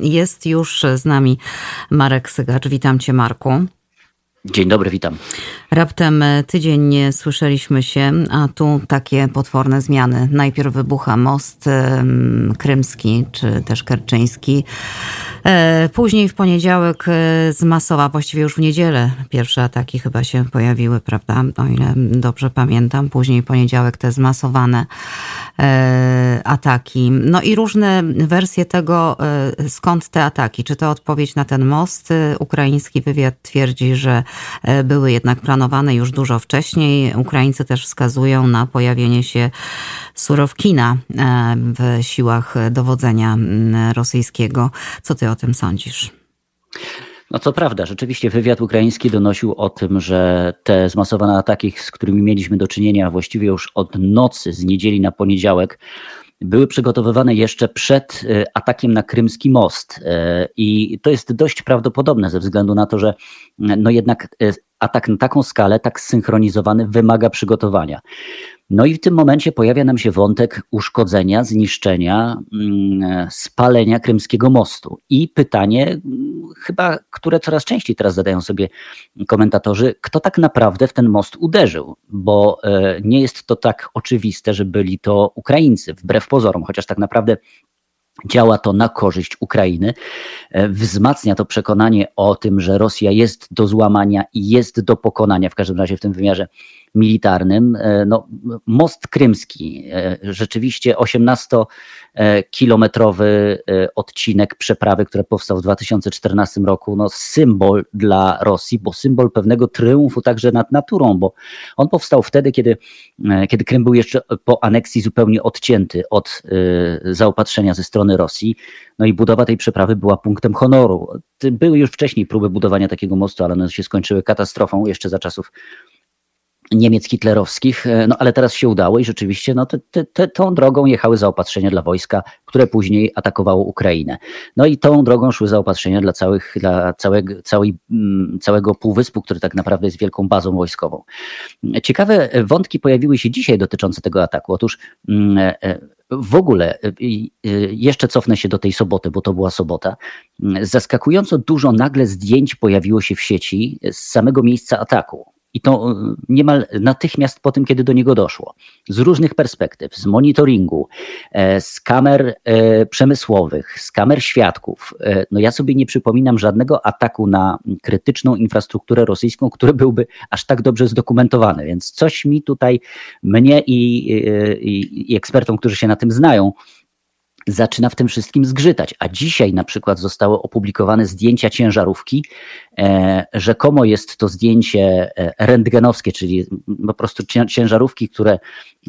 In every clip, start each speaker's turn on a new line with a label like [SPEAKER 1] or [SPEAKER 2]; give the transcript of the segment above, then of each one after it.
[SPEAKER 1] Jest już z nami Marek Sygacz. Witam cię Marku.
[SPEAKER 2] Dzień dobry, witam.
[SPEAKER 1] Raptem tydzień nie słyszeliśmy się, a tu takie potworne zmiany. Najpierw wybucha most krymski, czy też kerczyński. E, później w poniedziałek e, z Masowa, właściwie już w niedzielę pierwsze ataki chyba się pojawiły, prawda? O ile dobrze pamiętam. Później poniedziałek te zmasowane e, ataki. No i różne wersje tego, skąd te ataki. Czy to odpowiedź na ten most? Ukraiński wywiad twierdzi, że były jednak planowane już dużo wcześniej. Ukraińcy też wskazują na pojawienie się Surowkina w siłach dowodzenia rosyjskiego. Co ty o o tym sądzisz?
[SPEAKER 2] No co prawda, rzeczywiście wywiad ukraiński donosił o tym, że te zmasowane ataki, z którymi mieliśmy do czynienia właściwie już od nocy z niedzieli na poniedziałek, były przygotowywane jeszcze przed e, atakiem na Krymski Most. E, I to jest dość prawdopodobne ze względu na to, że no jednak e, atak na taką skalę, tak zsynchronizowany, wymaga przygotowania. No i w tym momencie pojawia nam się wątek uszkodzenia, zniszczenia, mm, spalenia Krymskiego Mostu. I pytanie, mm, chyba, które coraz częściej teraz zadają sobie komentatorzy, kto tak naprawdę w ten most uderzył? Bo e, nie jest to tak oczywiste, że byli to Ukraińcy, wbrew pozorom, chociaż tak naprawdę Działa to na korzyść Ukrainy, e, wzmacnia to przekonanie o tym, że Rosja jest do złamania i jest do pokonania, w każdym razie w tym wymiarze militarnym. E, no, most krymski, e, rzeczywiście 18-kilometrowy e, odcinek przeprawy, który powstał w 2014 roku, no, symbol dla Rosji, bo symbol pewnego triumfu także nad naturą, bo on powstał wtedy, kiedy, kiedy Krym był jeszcze po aneksji zupełnie odcięty od zaopatrzenia ze strony Rosji. No i budowa tej przeprawy była punktem honoru. Były już wcześniej próby budowania takiego mostu, ale one się skończyły katastrofą jeszcze za czasów Niemiec hitlerowskich, e, no ale teraz się udało i rzeczywiście no, te, te, tą drogą jechały zaopatrzenia dla wojska, które później atakowało Ukrainę. No i tą drogą szły zaopatrzenia dla, całych, dla całego, całej, mm, całego półwyspu, który tak naprawdę jest wielką bazą wojskową. Ciekawe wątki pojawiły się dzisiaj dotyczące tego ataku. Otóż mm, e, w ogóle, e, jeszcze cofnę się do tej soboty, bo to była sobota. Zaskakująco dużo nagle zdjęć pojawiło się w sieci z samego miejsca ataku i to e, niemal natychmiast po tym, kiedy do niego doszło. Z różnych perspektyw, z monitoringu, e, z kamer e, przemysłowych, z kamer świadków. No ja sobie nie przypominam żadnego ataku na krytyczną infrastrukturę rosyjską, który byłby aż tak dobrze zdokumentowany, więc coś mi tutaj, mnie i, i, i ekspertom, którzy się na tym znają, zaczyna w tym wszystkim zgrzytać. A dzisiaj na przykład zostały opublikowane zdjęcia ciężarówki. E, rzekomo jest to zdjęcie e, rentgenowskie, czyli po prostu ciężarówki, które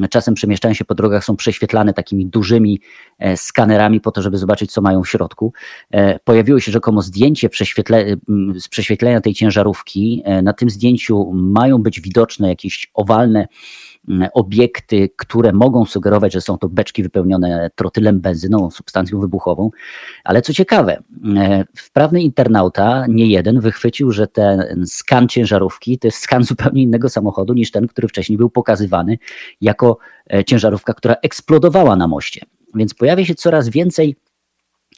[SPEAKER 2] czasem przemieszczają się po drogach, są prześwietlane takimi dużymi e, skanerami po to, żeby zobaczyć, co mają w środku. Pojawiło się rzekomo zdjęcie prześwietle, z prześwietlenia tej ciężarówki. Na tym zdjęciu mają być widoczne jakieś owalne obiekty, które mogą sugerować, że są to beczki wypełnione trotylem benzyną, substancją wybuchową. Ale co ciekawe, wprawny internauta, nie jeden, wychwycił, że ten skan ciężarówki to jest skan zupełnie innego samochodu niż ten, który wcześniej był pokazywany jako ciężarówka, która eksplodowała na moście. Więc pojawia się coraz więcej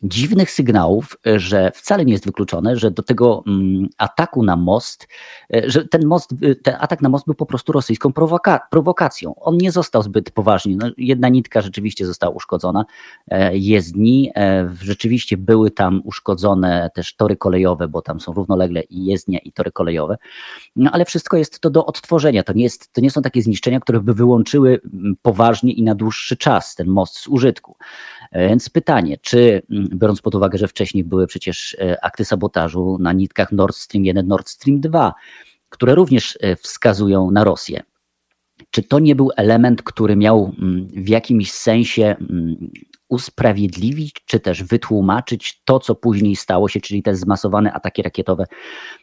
[SPEAKER 2] dziwnych sygnałów, e, że wcale nie jest wykluczone, że do tego mm, ataku na most, e, że ten most, e, ten atak na most był po prostu rosyjską prowoka prowokacją. On nie został zbyt poważnie. No, jedna nitka rzeczywiście została uszkodzona, jezdni, rzeczywiście były tam uszkodzone też tory kolejowe, bo tam są równolegle i jezdnia i tory kolejowe, no ale wszystko jest to do odtworzenia. To nie, jest, to nie są takie zniszczenia, które by wyłączyły mm, poważnie i na dłuższy czas ten most z użytku. Więc pytanie, czy mm, biorąc pod uwagę, że wcześniej były przecież e, akty sabotażu na nitkach Nord Stream 1, Nord Stream 2, które również e, wskazują na Rosję. Czy to nie był element, który miał mm, w jakimś sensie mm, usprawiedliwić, czy też wytłumaczyć to, co później stało się, czyli te zmasowane ataki rakietowe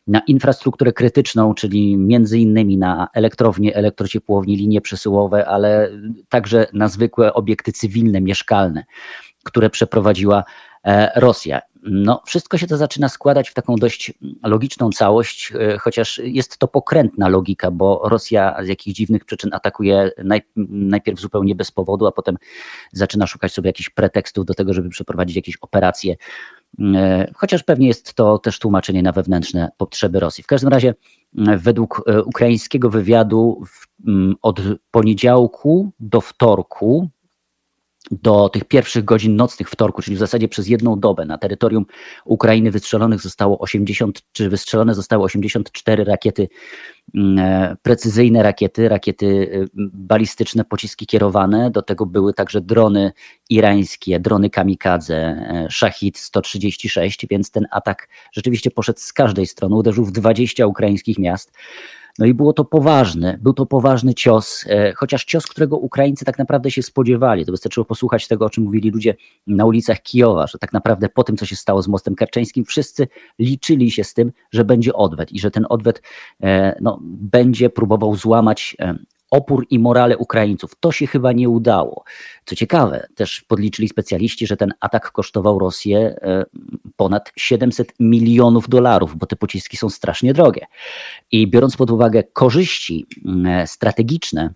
[SPEAKER 2] na infrastrukturę krytyczną, czyli między innymi na elektrownie, elektrociepłownie, linie przesyłowe, ale także na zwykłe obiekty cywilne, mieszkalne, które przeprowadziła E, Rosja. No, wszystko się to zaczyna składać w taką dość logiczną całość, chociaż jest to pokrętna logika, bo Rosja z jakichś dziwnych przyczyn atakuje najpierw zupełnie bez powodu, a potem zaczyna szukać sobie jakichś pretekstów do tego, żeby przeprowadzić jakieś operacje E, chociaż pewnie jest to też tłumaczenie na wewnętrzne potrzeby Rosji. W każdym razie, według e, ukraińskiego wywiadu, od poniedziałku do wtorku do tych pierwszych godzin nocnych wtorku, czyli w zasadzie przez jedną dobę na terytorium Ukrainy wystrzelonych zostało 80, czy wystrzelone zostały 84 rakiety, mm, e, precyzyjne rakiety, rakiety e, balistyczne, pociski kierowane. Do tego były także drony irańskie, drony kamikadze, e, Shahid 136, więc ten atak rzeczywiście poszedł z każdej strony, uderzył w 20 ukraińskich miast. No i było to poważne, był to poważny cios, e, chociaż cios, którego Ukraińcy tak naprawdę się spodziewali. To wystarczyło posłuchać tego, o czym mówili ludzie na ulicach Kijowa, że tak naprawdę po tym, co się stało z mostem kerczeńskim, wszyscy liczyli się z tym, że będzie odwet i że ten odwet e, no, będzie próbował złamać e, opór i morale Ukraińców. To się chyba nie udało. Co ciekawe, też podliczyli specjaliści, że ten atak kosztował Rosję e, ponad 700 milionów dolarów, bo te pociski są strasznie drogie. I biorąc pod uwagę korzyści mm, strategiczne,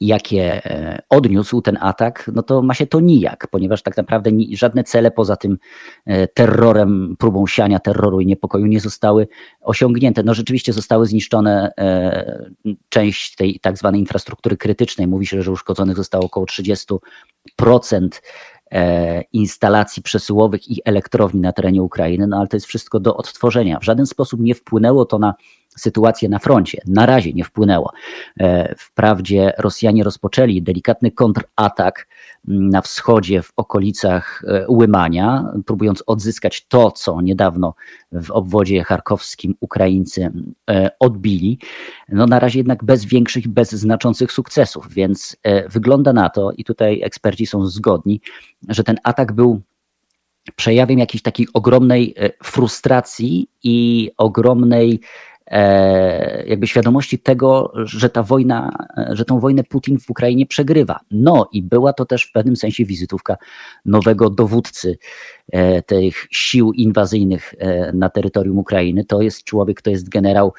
[SPEAKER 2] jakie e, odniósł ten atak, no to ma się to nijak, ponieważ tak naprawdę żadne cele poza tym e, terrorem, próbą siania terroru i niepokoju nie zostały osiągnięte. No rzeczywiście zostały zniszczone e, część tej tak zwanej infrastruktury krytycznej. Mówi się, że uszkodzonych zostało około 30% instalacji przesyłowych i elektrowni na terenie Ukrainy, no ale to jest wszystko do odtworzenia. W żaden sposób nie wpłynęło to na sytuację na froncie. Na razie nie wpłynęło. E, wprawdzie Rosjanie rozpoczęli delikatny kontratak mm, na wschodzie, w okolicach e, Łymania, próbując odzyskać to, co niedawno w obwodzie charkowskim Ukraińcy e, odbili. No na razie jednak bez większych, bez znaczących sukcesów, więc wygląda na to, i tutaj eksperci są zgodni, że ten atak był przejawiem jakiejś takiej ogromnej frustracji i ogromnej jakby świadomości tego, że ta wojna, że tą wojnę Putin w Ukrainie przegrywa. No i była to też w pewnym sensie wizytówka nowego dowódcy e, tych sił inwazyjnych e, na terytorium Ukrainy. To jest człowiek, to jest generał,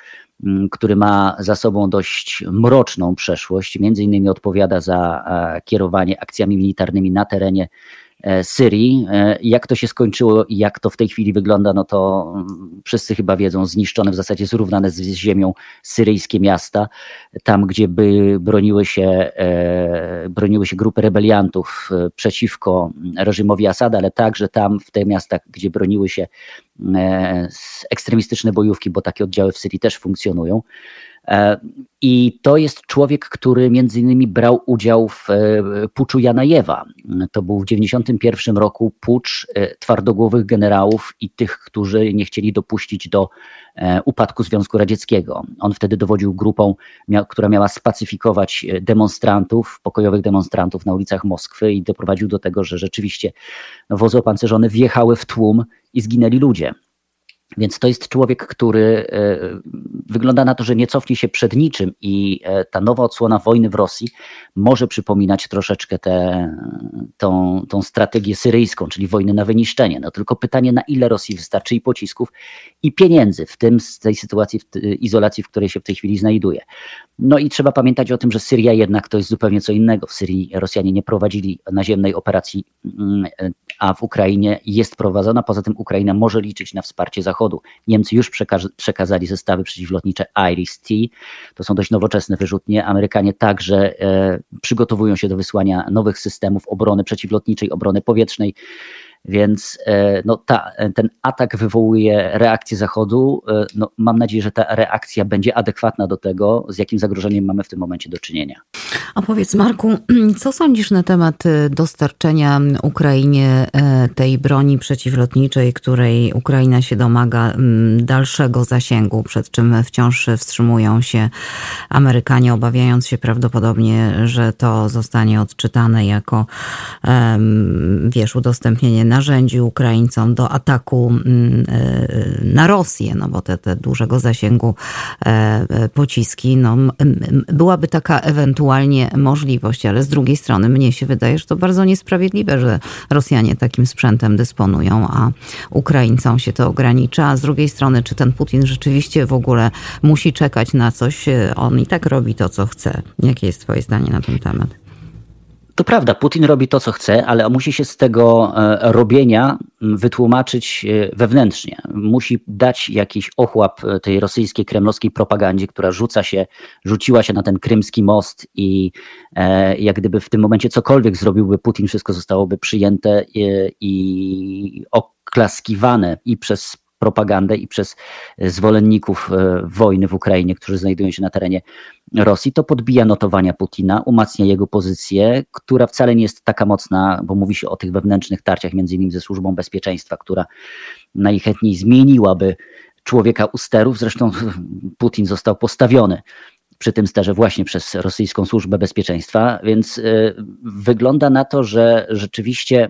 [SPEAKER 2] który ma za sobą dość mroczną przeszłość, między innymi odpowiada za kierowanie akcjami militarnymi na terenie E, Syrii. E, jak to się skończyło i jak to w tej chwili wygląda, no to mm, wszyscy chyba wiedzą, zniszczone w zasadzie zrównane z ziemią syryjskie miasta, tam gdzie by broniły się, e, broniły się grupy rebeliantów przeciwko reżimowi Asada, ale także tam w tych miastach, gdzie broniły się ekstremistyczne bojówki, bo takie oddziały w Syrii też funkcjonują. E, I to jest człowiek, który między innymi brał udział w e, puczu Janajewa. To był w 1991 roku pucz e, twardogłowych generałów i tych, którzy nie chcieli dopuścić do upadku Związku Radzieckiego. On wtedy dowodził grupą, która miała spacyfikować demonstrantów, pokojowych demonstrantów na ulicach Moskwy i doprowadził do tego, że rzeczywiście wozy opancerzone wjechały w tłum i zginęli ludzie. Więc to jest człowiek, który e, wygląda na to, że nie cofnie się przed niczym i e, ta nowa odsłona wojny w Rosji może przypominać troszeczkę tę tą, tą strategię syryjską, czyli wojny na wyniszczenie. No tylko pytanie, na ile Rosji wystarczy i pocisków, i pieniędzy, w tym z tej sytuacji, w izolacji, w której się w tej chwili znajduje. No i trzeba pamiętać o tym, że Syria jednak to jest zupełnie co innego. W Syrii Rosjanie nie prowadzili naziemnej operacji, mm, a w Ukrainie jest prowadzona. Poza tym Ukraina może liczyć na wsparcie Zachodu. Niemcy już przekazali zestawy przeciwlotnicze Iris-T. To są dość nowoczesne wyrzutnie. Amerykanie także e, przygotowują się do wysłania nowych systemów obrony przeciwlotniczej, obrony powietrznej. Więc e, no, ta, ten atak wywołuje reakcję Zachodu. E, no, mam nadzieję, że ta reakcja będzie adekwatna do tego, z jakim zagrożeniem mamy w tym momencie do czynienia.
[SPEAKER 1] A powiedz, Marku, co sądzisz na temat e, dostarczenia Ukrainie tej broni przeciwlotniczej, której Ukraina się domaga dalszego zasięgu, przed czym wciąż wstrzymują się Amerykanie, obawiając się prawdopodobnie, że to zostanie odczytane jako, wiesz, udostępnienie narzędził Ukraińcom do ataku mm, na Rosję, no bo te, te dużego zasięgu pociski, no, byłaby taka ewentualnie możliwość, ale z drugiej strony mnie się wydaje, że to bardzo niesprawiedliwe, że Rosjanie takim sprzętem dysponują, a Ukraińcom się to ogranicza, a z drugiej strony, czy ten Putin rzeczywiście w ogóle musi czekać na coś, on i tak robi to, co chce. Jakie jest twoje zdanie na ten temat?
[SPEAKER 2] To prawda, Putin robi to, co chce, ale musi się z tego e, robienia wytłumaczyć e, wewnętrznie. Musi dać jakiś ochłap e, tej rosyjskiej, kremlowskiej propagandzie, która rzuca się, rzuciła się na ten krymski most i jak gdyby w tym momencie cokolwiek zrobiłby Putin, wszystko zostałoby przyjęte i, i oklaskiwane i przez propagandę i przez zwolenników e, wojny w Ukrainie, którzy znajdują się na terenie Rosji, to podbija notowania Putina, umacnia jego pozycję, która wcale nie jest taka mocna, bo mówi się o tych wewnętrznych tarciach, między innymi ze służbą bezpieczeństwa, która najchętniej zmieniłaby człowieka u sterów. Zresztą Putin został postawiony przy tym sterze właśnie przez rosyjską służbę bezpieczeństwa, więc y, wygląda na to, że rzeczywiście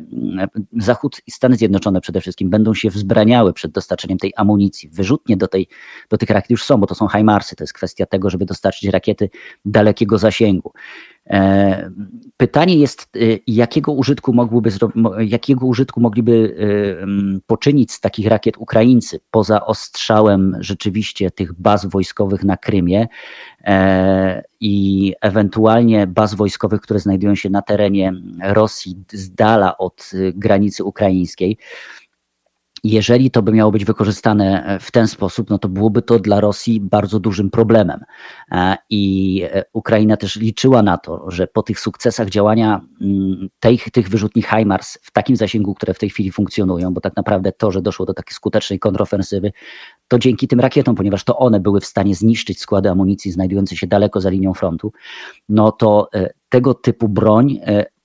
[SPEAKER 2] y, Zachód i Stany Zjednoczone przede wszystkim będą się wzbraniały przed dostarczeniem tej amunicji. Wyrzutnie do, tej, do tych rakiet już są, bo to są HIMARSy, to jest kwestia tego, żeby dostarczyć rakiety dalekiego zasięgu. E, pytanie jest, y, jakiego użytku, mogłyby, jakiego użytku mogliby y, poczynić z takich rakiet Ukraińcy, poza ostrzałem rzeczywiście tych baz wojskowych na Krymie e, i ewentualnie baz wojskowych, które znajdują się na terenie Rosji z dala od granicy ukraińskiej. Jeżeli to by miało być wykorzystane e, w ten sposób, no to byłoby to dla Rosji bardzo dużym problemem. E, I e, Ukraina też liczyła na to, że po tych sukcesach działania mm, tych, tych wyrzutni HIMARS w takim zasięgu, które w tej chwili funkcjonują, bo tak naprawdę to, że doszło do takiej skutecznej kontrofensywy, to dzięki tym rakietom, ponieważ to one były w stanie zniszczyć składy amunicji znajdujące się daleko za linią frontu, no to tego typu broń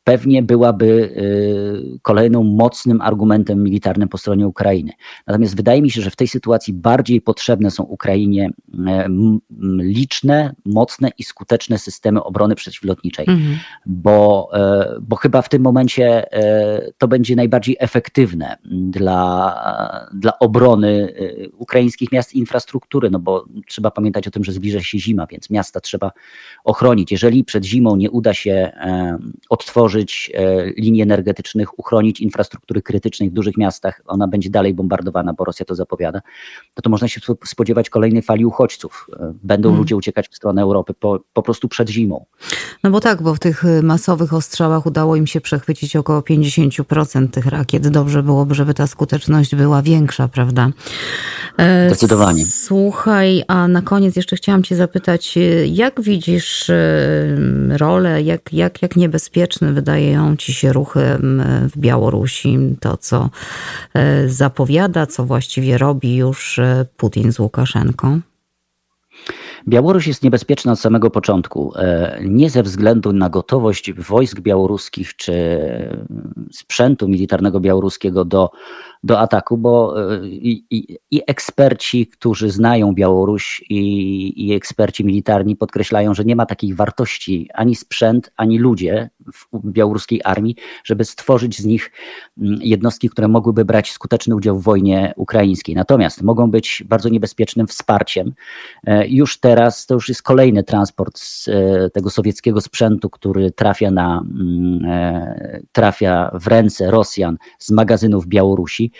[SPEAKER 2] pewnie byłaby y, kolejną mocnym argumentem militarnym po stronie Ukrainy. Natomiast wydaje mi się, że w tej sytuacji bardziej potrzebne są Ukrainie e, liczne, mocne i skuteczne systemy obrony przeciwlotniczej, mhm. bo, e, bo chyba w tym momencie to będzie najbardziej efektywne dla, dla obrony ukraińskich miast i infrastruktury, no bo trzeba pamiętać o tym, że zbliża się zima, więc miasta trzeba ochronić. Jeżeli przed zimą nie uda się odtworzyć otworzyć e, linii energetycznych, uchronić infrastruktury krytycznej w dużych miastach, ona będzie dalej bombardowana, bo Rosja to zapowiada, to to można się spodziewać kolejnej fali uchodźców. E, będą hmm. ludzie uciekać w stronę Europy po, po prostu przed zimą.
[SPEAKER 1] No bo tak, bo w tych e, masowych ostrzałach udało im się przechwycić około 50% tych rakiet. Dobrze byłoby, żeby ta skuteczność była większa, prawda?
[SPEAKER 2] Zdecydowanie.
[SPEAKER 1] Słuchaj, a na koniec jeszcze chciałam Cię zapytać, jak widzisz rolę, jak, jak, jak niebezpieczny wydają ci się ruchy w Białorusi, to co e, zapowiada, co właściwie robi już e, Putin z Łukaszenką?
[SPEAKER 2] Białoruś jest niebezpieczna od samego początku. E, nie ze względu na gotowość wojsk białoruskich czy sprzętu militarnego białoruskiego do do ataku, bo e, i, i, i eksperci, którzy znają Białoruś i, i, eksperci militarni podkreślają, że nie ma takiej wartości ani sprzęt, ani ludzie w białoruskiej armii, żeby stworzyć z nich mm, jednostki, które mogłyby brać skuteczny udział w wojnie ukraińskiej. Natomiast mogą być bardzo niebezpiecznym wsparciem. E, już teraz to już jest kolejny transport z e, tego sowieckiego sprzętu, który trafia na mm, trafia w ręce Rosjan z magazynów Białorusi.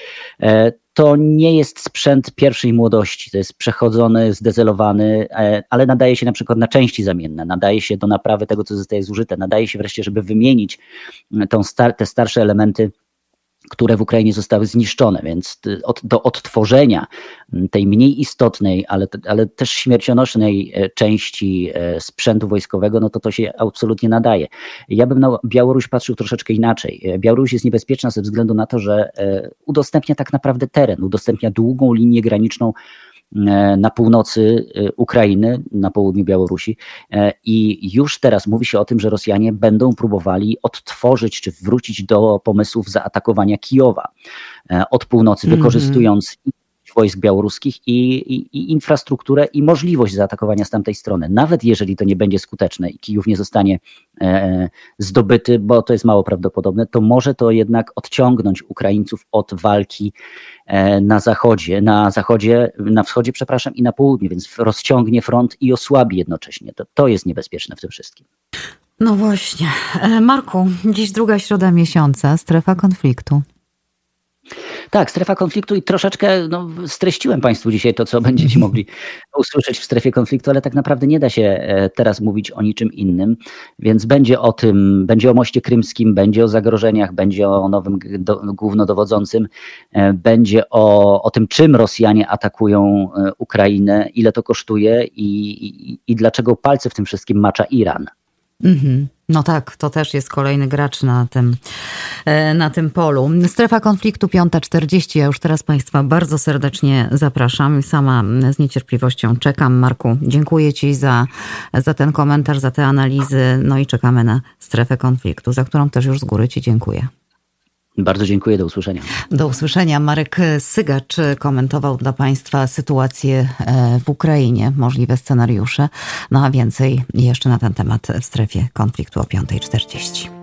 [SPEAKER 2] E, to nie jest sprzęt pierwszej młodości, to jest przechodzony, zdezelowany, e, ale nadaje się na przykład na części zamienne, nadaje się do naprawy tego, co zostaje zużyte, nadaje się wreszcie, żeby wymienić tą star te starsze elementy które w Ukrainie zostały zniszczone, więc od, do odtworzenia tej mniej istotnej, ale, ale też śmiercionośnej e, części e, sprzętu wojskowego, no to to się absolutnie nadaje. Ja bym na Białoruś patrzył troszeczkę inaczej. E, Białoruś jest niebezpieczna ze względu na to, że udostępnia tak naprawdę teren, udostępnia długą linię graniczną na północy e, Ukrainy, na południu Białorusi. E, I już teraz mówi się o tym, że Rosjanie będą próbowali odtworzyć czy wrócić do pomysłów zaatakowania Kijowa od północy, mm -hmm. Wojsk białoruskich i, i, i, infrastrukturę i możliwość zaatakowania z tamtej strony. Nawet jeżeli to nie będzie skuteczne i Kijów nie zostanie e, zdobyty, bo to jest mało prawdopodobne, to może to jednak odciągnąć Ukraińców od walki e, na zachodzie, na zachodzie, na wschodzie, przepraszam, i na południu, więc rozciągnie front i osłabi jednocześnie. To, to jest niebezpieczne w tym wszystkim.
[SPEAKER 1] No właśnie. E, Marku, dziś druga środa miesiąca, strefa konfliktu.
[SPEAKER 2] Tak, strefa konfliktu i troszeczkę no, streściłem Państwu dzisiaj to, co będziecie mogli usłyszeć w strefie konfliktu, ale tak naprawdę nie da się e, teraz mówić o niczym innym, więc będzie o tym, będzie o moście krymskim, będzie o zagrożeniach, będzie o nowym do, głównodowodzącym, e, będzie o, o tym, czym Rosjanie atakują Ukrainę, ile to kosztuje i, i, i dlaczego palce w tym wszystkim macza Iran.
[SPEAKER 1] Mhm. No tak, to też jest kolejny gracz na tym, e, na tym polu. Strefa konfliktu 5.40. Ja już teraz Państwa bardzo serdecznie zapraszam. Sama z niecierpliwością czekam. Marku, dziękuję Ci za, za ten komentarz, za te analizy. No i czekamy na strefę konfliktu, za którą też już z góry Ci dziękuję.
[SPEAKER 2] Bardzo dziękuję, do usłyszenia.
[SPEAKER 1] Do usłyszenia. Marek Sygacz komentował dla Państwa sytuację e, w Ukrainie, możliwe scenariusze. No a więcej jeszcze na ten temat w strefie konfliktu o 5.40.